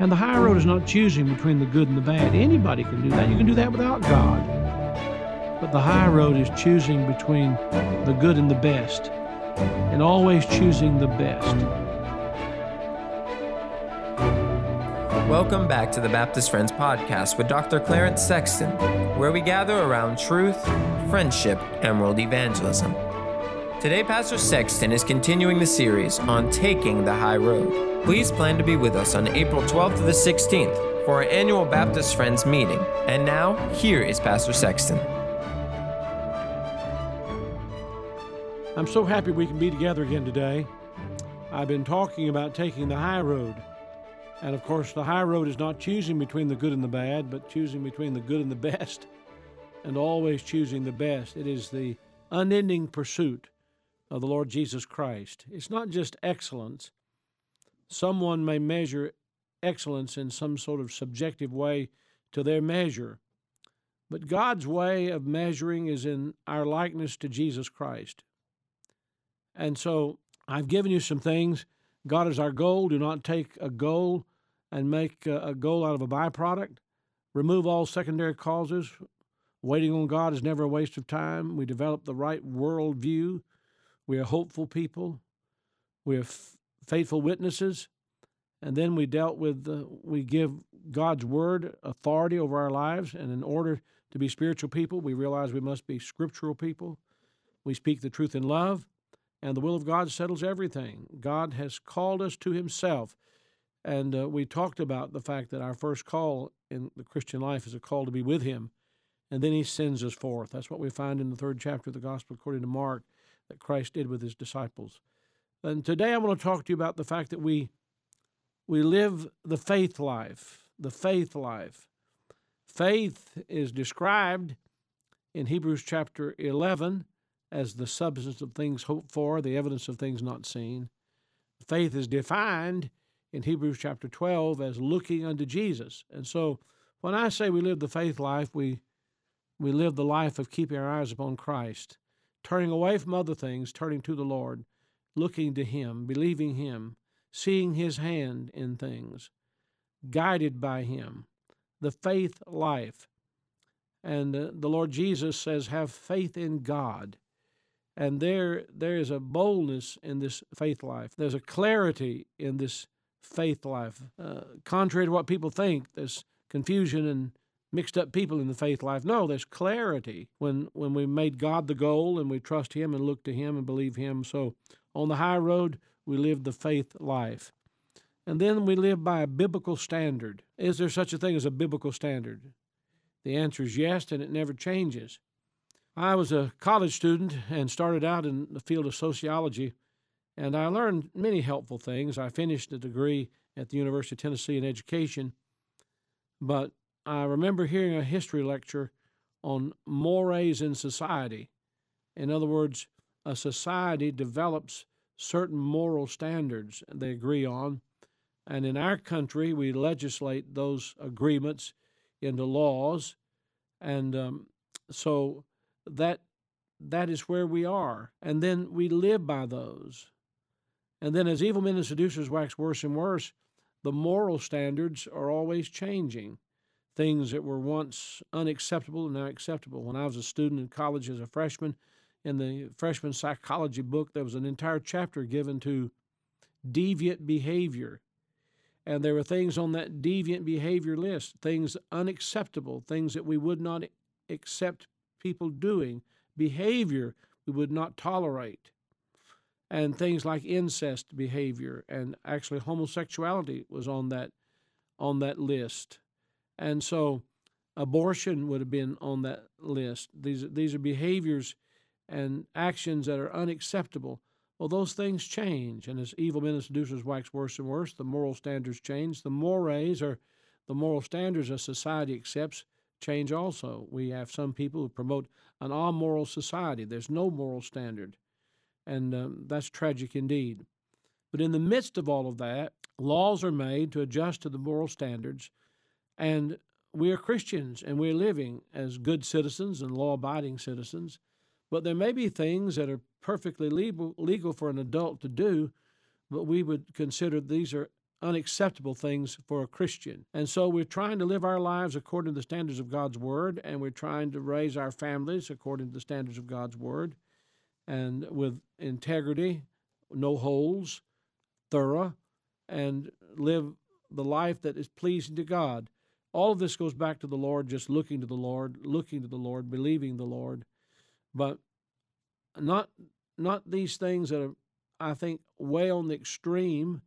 And the high road is not choosing between the good and the bad. Anybody can do that. You can do that without God. But the high road is choosing between the good and the best, and always choosing the best. Welcome back to the Baptist Friends Podcast with Dr. Clarence Sexton, where we gather around truth, friendship, and world evangelism. Today, Pastor Sexton is continuing the series on taking the high road. Please plan to be with us on April 12th to the 16th for our annual Baptist Friends meeting. And now, here is Pastor Sexton. I'm so happy we can be together again today. I've been talking about taking the high road. And of course, the high road is not choosing between the good and the bad, but choosing between the good and the best, and always choosing the best. It is the unending pursuit of the Lord Jesus Christ. It's not just excellence. Someone may measure excellence in some sort of subjective way to their measure, but God's way of measuring is in our likeness to Jesus Christ. And so I've given you some things. God is our goal. Do not take a goal and make a goal out of a byproduct. Remove all secondary causes. Waiting on God is never a waste of time. We develop the right worldview. We are hopeful people. We are f- faithful witnesses. And then we dealt with, we give God's word authority over our lives. And in order to be spiritual people, we realize we must be scriptural people. We speak the truth in love and the will of God settles everything. God has called us to Himself. And uh, we talked about the fact that our first call in the Christian life is a call to be with Him. And then He sends us forth. That's what we find in the third chapter of the Gospel according to Mark that Christ did with His disciples. And today I want to talk to you about the fact that we, we live the faith life. The faith life. Faith is described in Hebrews chapter 11 as the substance of things hoped for, the evidence of things not seen. Faith is defined in Hebrews chapter 12 as looking unto Jesus. And so when I say we live the faith life, we we live the life of keeping our eyes upon Christ, turning away from other things, turning to the Lord, looking to Him, believing Him, seeing His hand in things, guided by Him. The faith life. And uh, the Lord Jesus says, have faith in God and there there is a boldness in this faith life there's a clarity in this faith life uh, contrary to what people think there's confusion and mixed up people in the faith life. No there's clarity. When when we made god the goal and we trust him and look to him and believe him. So on the high road we live the faith life. And then we live by a biblical standard. Is there such a thing as a biblical standard? The answer is yes and it never changes. I was a college student and started out in the field of sociology, and I learned many helpful things. I finished a degree at the University of Tennessee in education, but I remember hearing a history lecture on mores in society. In other words, a society develops certain moral standards they agree on, and in our country, we legislate those agreements into laws, and um, so that that is where we are. And then we live by those. And then as evil men and seducers wax worse and worse, the moral standards are always changing. Things that were once unacceptable are now acceptable. When I was a student in college as a freshman, in the freshman psychology book, there was an entire chapter given to deviant behavior. And there were things on that deviant behavior list, things unacceptable, things that we would not accept people doing, behavior we would not tolerate, and things like incest behavior and actually homosexuality was on that on that list, and so abortion would have been on that list. These these are behaviors and actions that are unacceptable. Well, those things change, and as evil men and seducers wax worse and worse, the moral standards change. The mores or the moral standards a society accepts change also. We have some people who promote an amoral society. There's no moral standard, and um, that's tragic indeed. But in the midst of all of that, laws are made to adjust to the moral standards, and we are Christians and we're living as good citizens and law abiding citizens. But there may be things that are perfectly legal, legal for an adult to do, but we would consider these are unacceptable things for a Christian. And so we're trying to live our lives according to the standards of God's Word, and we're trying to raise our families according to the standards of God's Word, and with integrity, no holes, thorough, and live the life that is pleasing to God. All of this goes back to the Lord, just looking to the Lord, looking to the Lord, believing the Lord, but not not these things that are, I think, way on the extreme,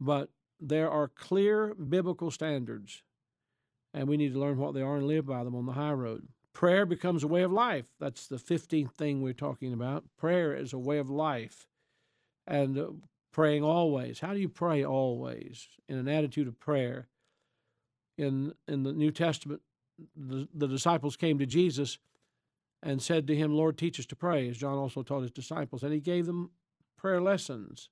but there are clear biblical standards, and we need to learn what they are and live by them on the high road. Prayer becomes a way of life. That's the 15th thing we're talking about. Prayer is a way of life. And uh, praying always. How do you pray always? In an attitude of prayer. In, in the New Testament, the, the disciples came to Jesus and said to him, Lord, teach us to pray, as John also taught his disciples. And he gave them prayer lessons.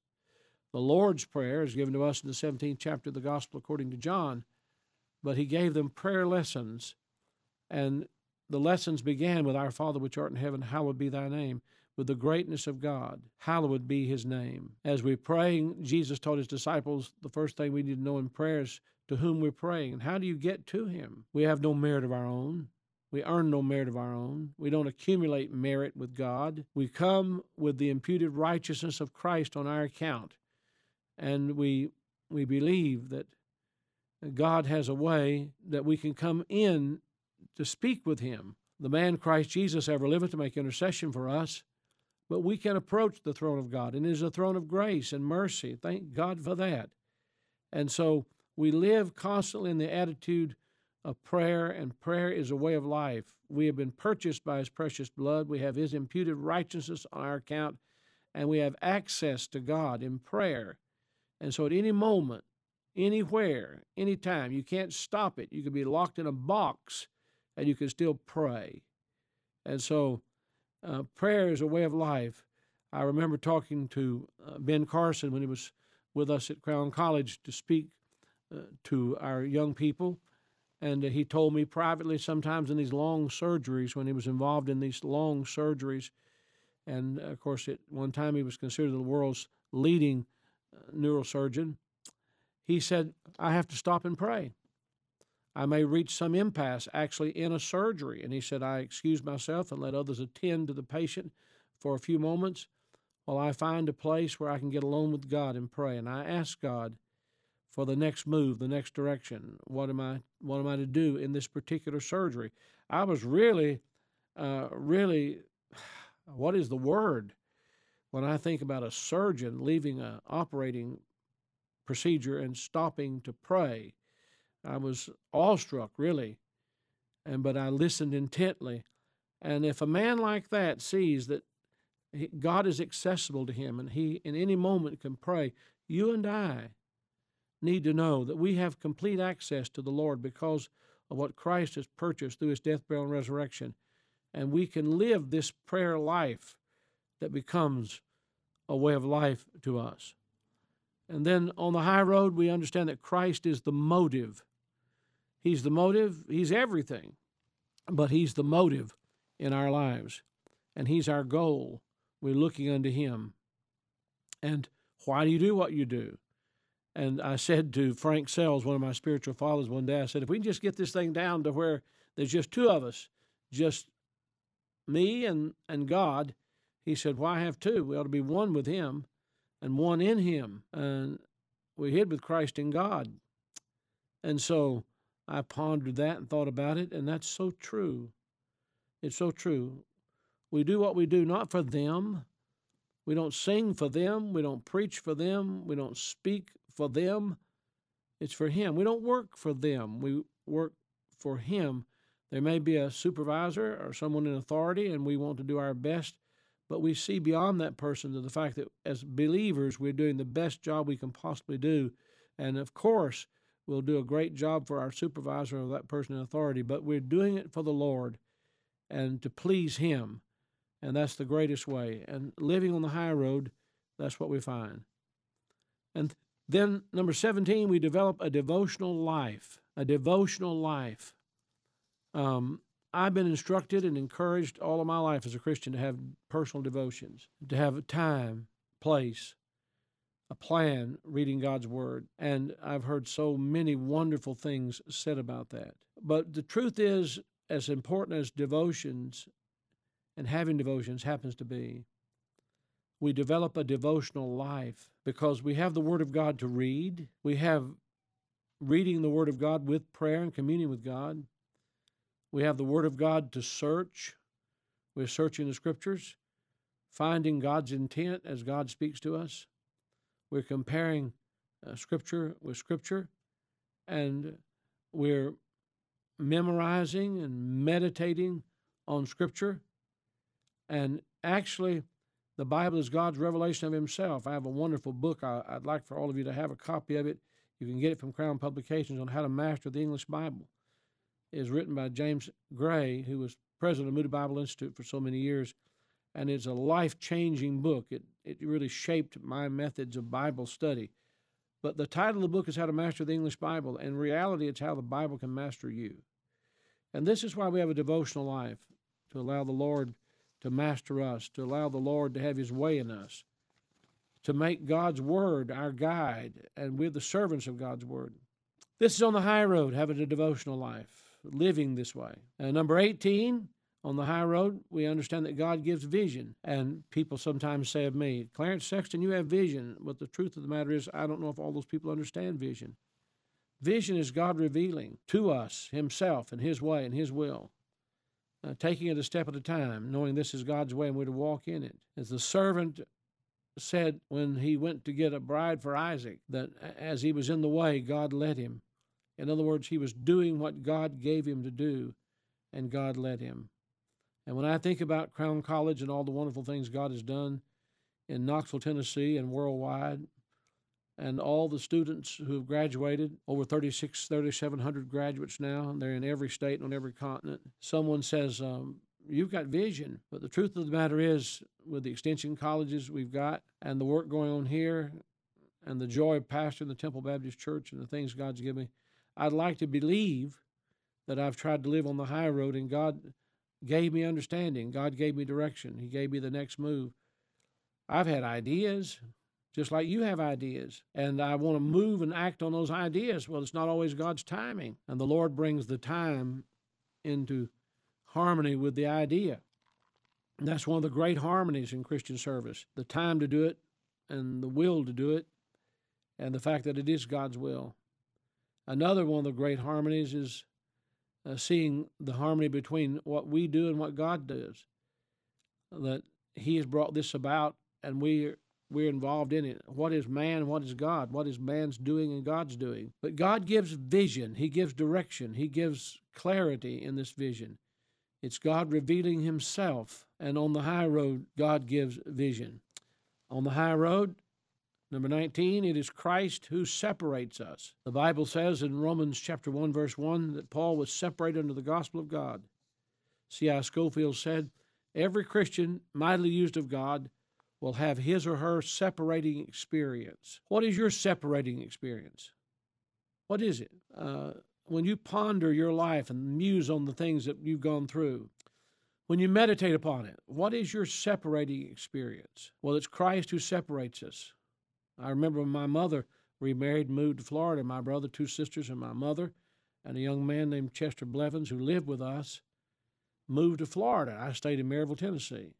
The Lord's Prayer is given to us in the 17th chapter of the Gospel according to John, but he gave them prayer lessons. And the lessons began with Our Father which art in heaven, hallowed be thy name, with the greatness of God, hallowed be his name. As we pray, Jesus taught his disciples the first thing we need to know in prayer is to whom we're praying and how do you get to him? We have no merit of our own. We earn no merit of our own. We don't accumulate merit with God. We come with the imputed righteousness of Christ on our account and we we believe that God has a way that we can come in to speak with him. The man Christ Jesus ever liveth to make intercession for us, but we can approach the throne of God, and it is a throne of grace and mercy. Thank God for that. And so we live constantly in the attitude of prayer, and prayer is a way of life. We have been purchased by his precious blood. We have his imputed righteousness on our account, and we have access to God in prayer. And so at any moment, anywhere, anytime, you can't stop it. You can be locked in a box and you can still pray. And so uh, prayer is a way of life. I remember talking to uh, Ben Carson when he was with us at Crown College to speak to our young people. And he told me privately sometimes in these long surgeries, when he was involved in these long surgeries, and uh, of course, at one time he was considered the world's leading uh, neurosurgeon, he said, I have to stop and pray. I may reach some impasse actually in a surgery. And he said, I excuse myself and let others attend to the patient for a few moments while I find a place where I can get alone with God and pray. And I ask God for the next move, the next direction. What am I, what am I to do in this particular surgery? I was really, uh, really, what is the word? when I think about a surgeon leaving an operating procedure and stopping to pray, I was awestruck, really. And but I listened intently. And if a man like that sees that God is accessible to him and he in any moment can pray, you and I need to know that we have complete access to the Lord because of what Christ has purchased through his death, burial, and resurrection. And we can live this prayer life that becomes a way of life to us. And then on the high road, we understand that Christ is the motive. He's the motive, He's everything, but He's the motive in our lives. And He's our goal. We're looking unto Him. And why do you do what you do? And I said to Frank Sells, one of my spiritual fathers, one day, I said, if we can just get this thing down to where there's just two of us, just me and, and God, he said, Why have two? We ought to be one with Him and one in Him. And we hid with Christ in God. And so I pondered that and thought about it, and that's so true. It's so true. We do what we do not for them. We don't sing for them. We don't preach for them. We don't speak for them. It's for Him. We don't work for them. We work for Him. There may be a supervisor or someone in authority, and we want to do our best but we see beyond that person to the fact that as believers, we're doing the best job we can possibly do. And of course, we'll do a great job for our supervisor or that person in authority, but we're doing it for the Lord and to please Him. And that's the greatest way. And living on the high road, that's what we find. And then, number 17, we develop a devotional life. A devotional life. Um, I've been instructed and encouraged all of my life as a Christian to have personal devotions, to have a time, place, a plan reading God's Word. And I've heard so many wonderful things said about that. But the truth is, as important as devotions and having devotions happens to be, we develop a devotional life because we have the Word of God to read. We have reading the Word of God with prayer and communion with God. We have the Word of God to search. We're searching the Scriptures, finding God's intent as God speaks to us. We're comparing uh, Scripture with Scripture, and we're memorizing and meditating on Scripture. And actually, the Bible is God's revelation of Himself. I have a wonderful book. I, would like for all of you to have a copy of it. You can get it from Crown Publications on how to master the English Bible is written by James Gray, who was president of Moody Bible Institute for so many years, and it's a life changing book. It, it really shaped my methods of Bible study. But the title of the book is How to Master the English Bible. In reality, it's how the Bible can master you. And this is why we have a devotional life to allow the Lord to master us, to allow the Lord to have His way in us, to make God's Word our guide, and we're the servants of God's Word. This is on the high road, having a devotional life living this way. Uh, number 18, on the high road, we understand that God gives vision. And people sometimes say of me, Clarence Sexton, you have vision. But the truth of the matter is, I don't know if all those people understand vision. Vision is God revealing to us Himself and His way and His will. Uh, taking it a step at a time, knowing this is God's way and we're to walk in it. As the servant said when he went to get a bride for Isaac, that as he was in the way, God led him. In other words, he was doing what God gave him to do, and God led him. And when I think about Crown College and all the wonderful things God has done in Knoxville, Tennessee, and worldwide, and all the students who have graduated, over 36, 3,700 graduates now, and they're in every state and on every continent. Someone says, um, You've got vision. But the truth of the matter is, with the extension colleges we've got and the work going on here, and the joy of pastoring the Temple Baptist Church and the things God's given me, I'd like to believe that I've tried to live on the high road and God gave me understanding. God gave me direction. He gave me the next move. I've had ideas, just like you have ideas, and I want to move and act on those ideas. Well, it's not always God's timing, and the Lord brings the time into harmony with the idea. And that's one of the great harmonies in Christian service the time to do it, and the will to do it, and the fact that it is God's will. Another one of the great harmonies is uh, seeing the harmony between what we do and what God does. That He has brought this about, and we we're involved in it. What is man? What is God? What is man's doing and God's doing? But God gives vision. He gives direction. He gives clarity in this vision. It's God revealing Himself, and on the high road, God gives vision. On the high road, Number 19, it is Christ who separates us. The Bible says in Romans chapter 1 verse 1 that Paul was separated under the gospel of God. C.I. Scofield said, "Every Christian mightily used of God will have his or her separating experience." What is your separating experience? What is it? Uh, when you ponder your life and muse on the things that you've gone through, when you meditate upon it, what is your separating experience? Well, it's Christ who separates us. I remember when my mother remarried, moved to Florida, my brother, two sisters, and my mother, and a young man named Chester Blevins who lived with us moved to Florida. I stayed in Maryville, Tennessee.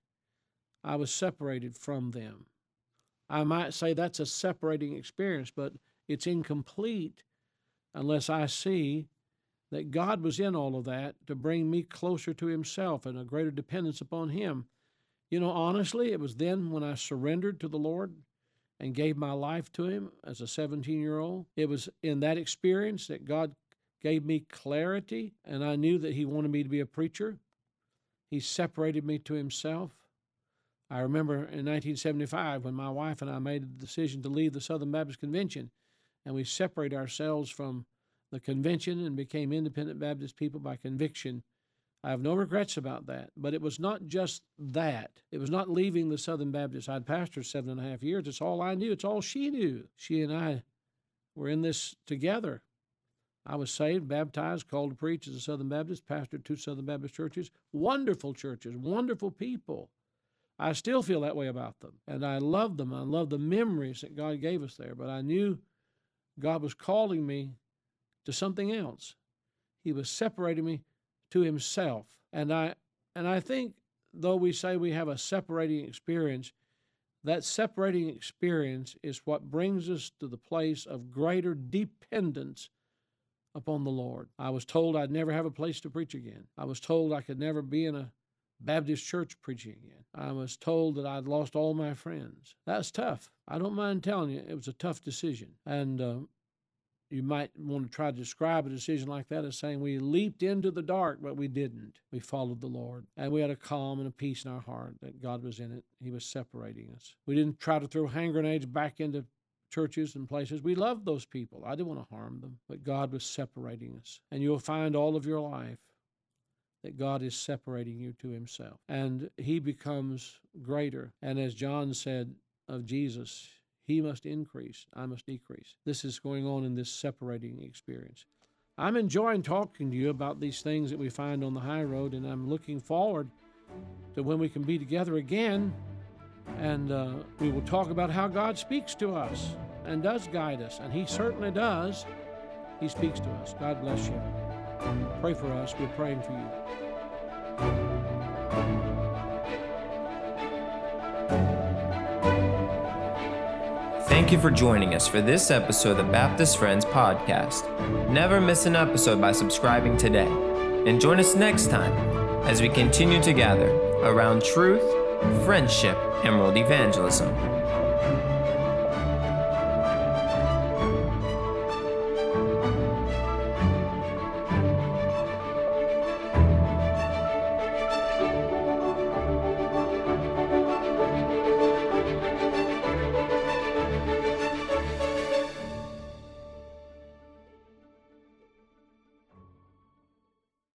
I was separated from them. I might say that's a separating experience, but it's incomplete unless I see that God was in all of that to bring me closer to Himself and a greater dependence upon Him. You know, honestly, it was then when I surrendered to the Lord and gave my life to Him as a 17 year old. It was in that experience that God gave me clarity, and I knew that He wanted me to be a preacher. He separated me to Himself. I remember in 1975 when my wife and I made the decision to leave the Southern Baptist Convention, and we separated ourselves from the convention and became independent Baptist people by conviction I have no regrets about that. But it was not just that. It was not leaving the Southern Baptist. I'd pastored seven and a half years. It's all I knew. It's all she knew. She and I were in this together. I was saved, baptized, called to preach as a Southern Baptist, pastored two Southern Baptist churches, wonderful churches, wonderful people. I still feel that way about them. And I love them. I love the memories that God gave us there. But I knew God was calling me to something else. He was separating me to himself. And I and I think though we say we have a separating experience, that separating experience is what brings us to the place of greater dependence upon the Lord. I was told I'd never have a place to preach again. I was told I could never be in a Baptist church preaching again. I was told that I'd lost all my friends. That's tough. I don't mind telling you, it was a tough decision. And uh, you might want to try to describe a decision like that as saying we leaped into the dark, but we didn't. We followed the Lord. And we had a calm and a peace in our heart that God was in it. He was separating us. We didn't try to throw hand grenades back into churches and places. We loved those people. I didn't want to harm them, but God was separating us. And you'll find all of your life that God is separating you to Himself. And He becomes greater. And as John said of Jesus, He must increase, I must decrease. This is going on in this separating experience. I'm enjoying talking to you about these things that we find on the high road, and I'm looking forward to when we can be together again. And uh, we will talk about how God speaks to us and does guide us. And He certainly does. He speaks to us. God bless you. Pray for us. We're praying for you. Thank you for joining us for this episode of the Baptist Friends Podcast. Never miss an episode by subscribing today. And join us next time as we continue to gather around truth, friendship, and world evangelism.